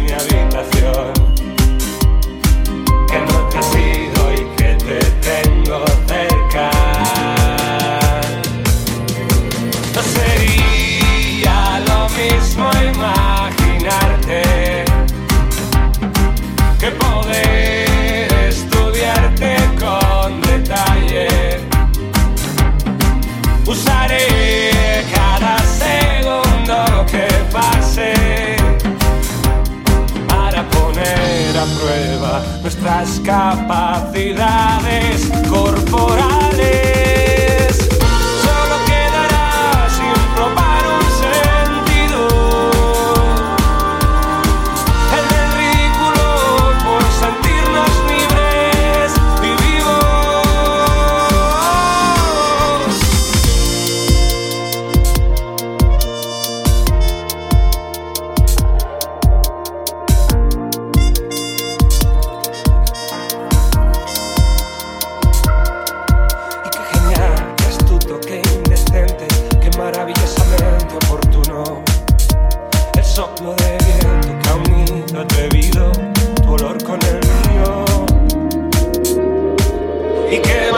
Mi habitación que no te ha sido y que te tengo cerca, no sería lo mismo imaginarte que poder estudiarte con detalle. Usaré. las capacidades corporales. maravillosamente oportuno. El soplo de viento que ha unido atrevido tu olor con el mío. Y que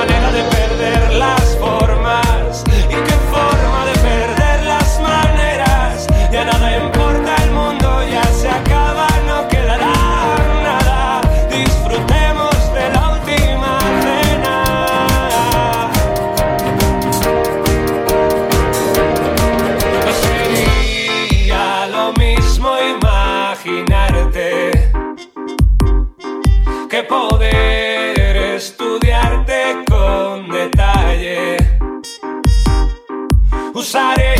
estudiarte con detalle. Usaré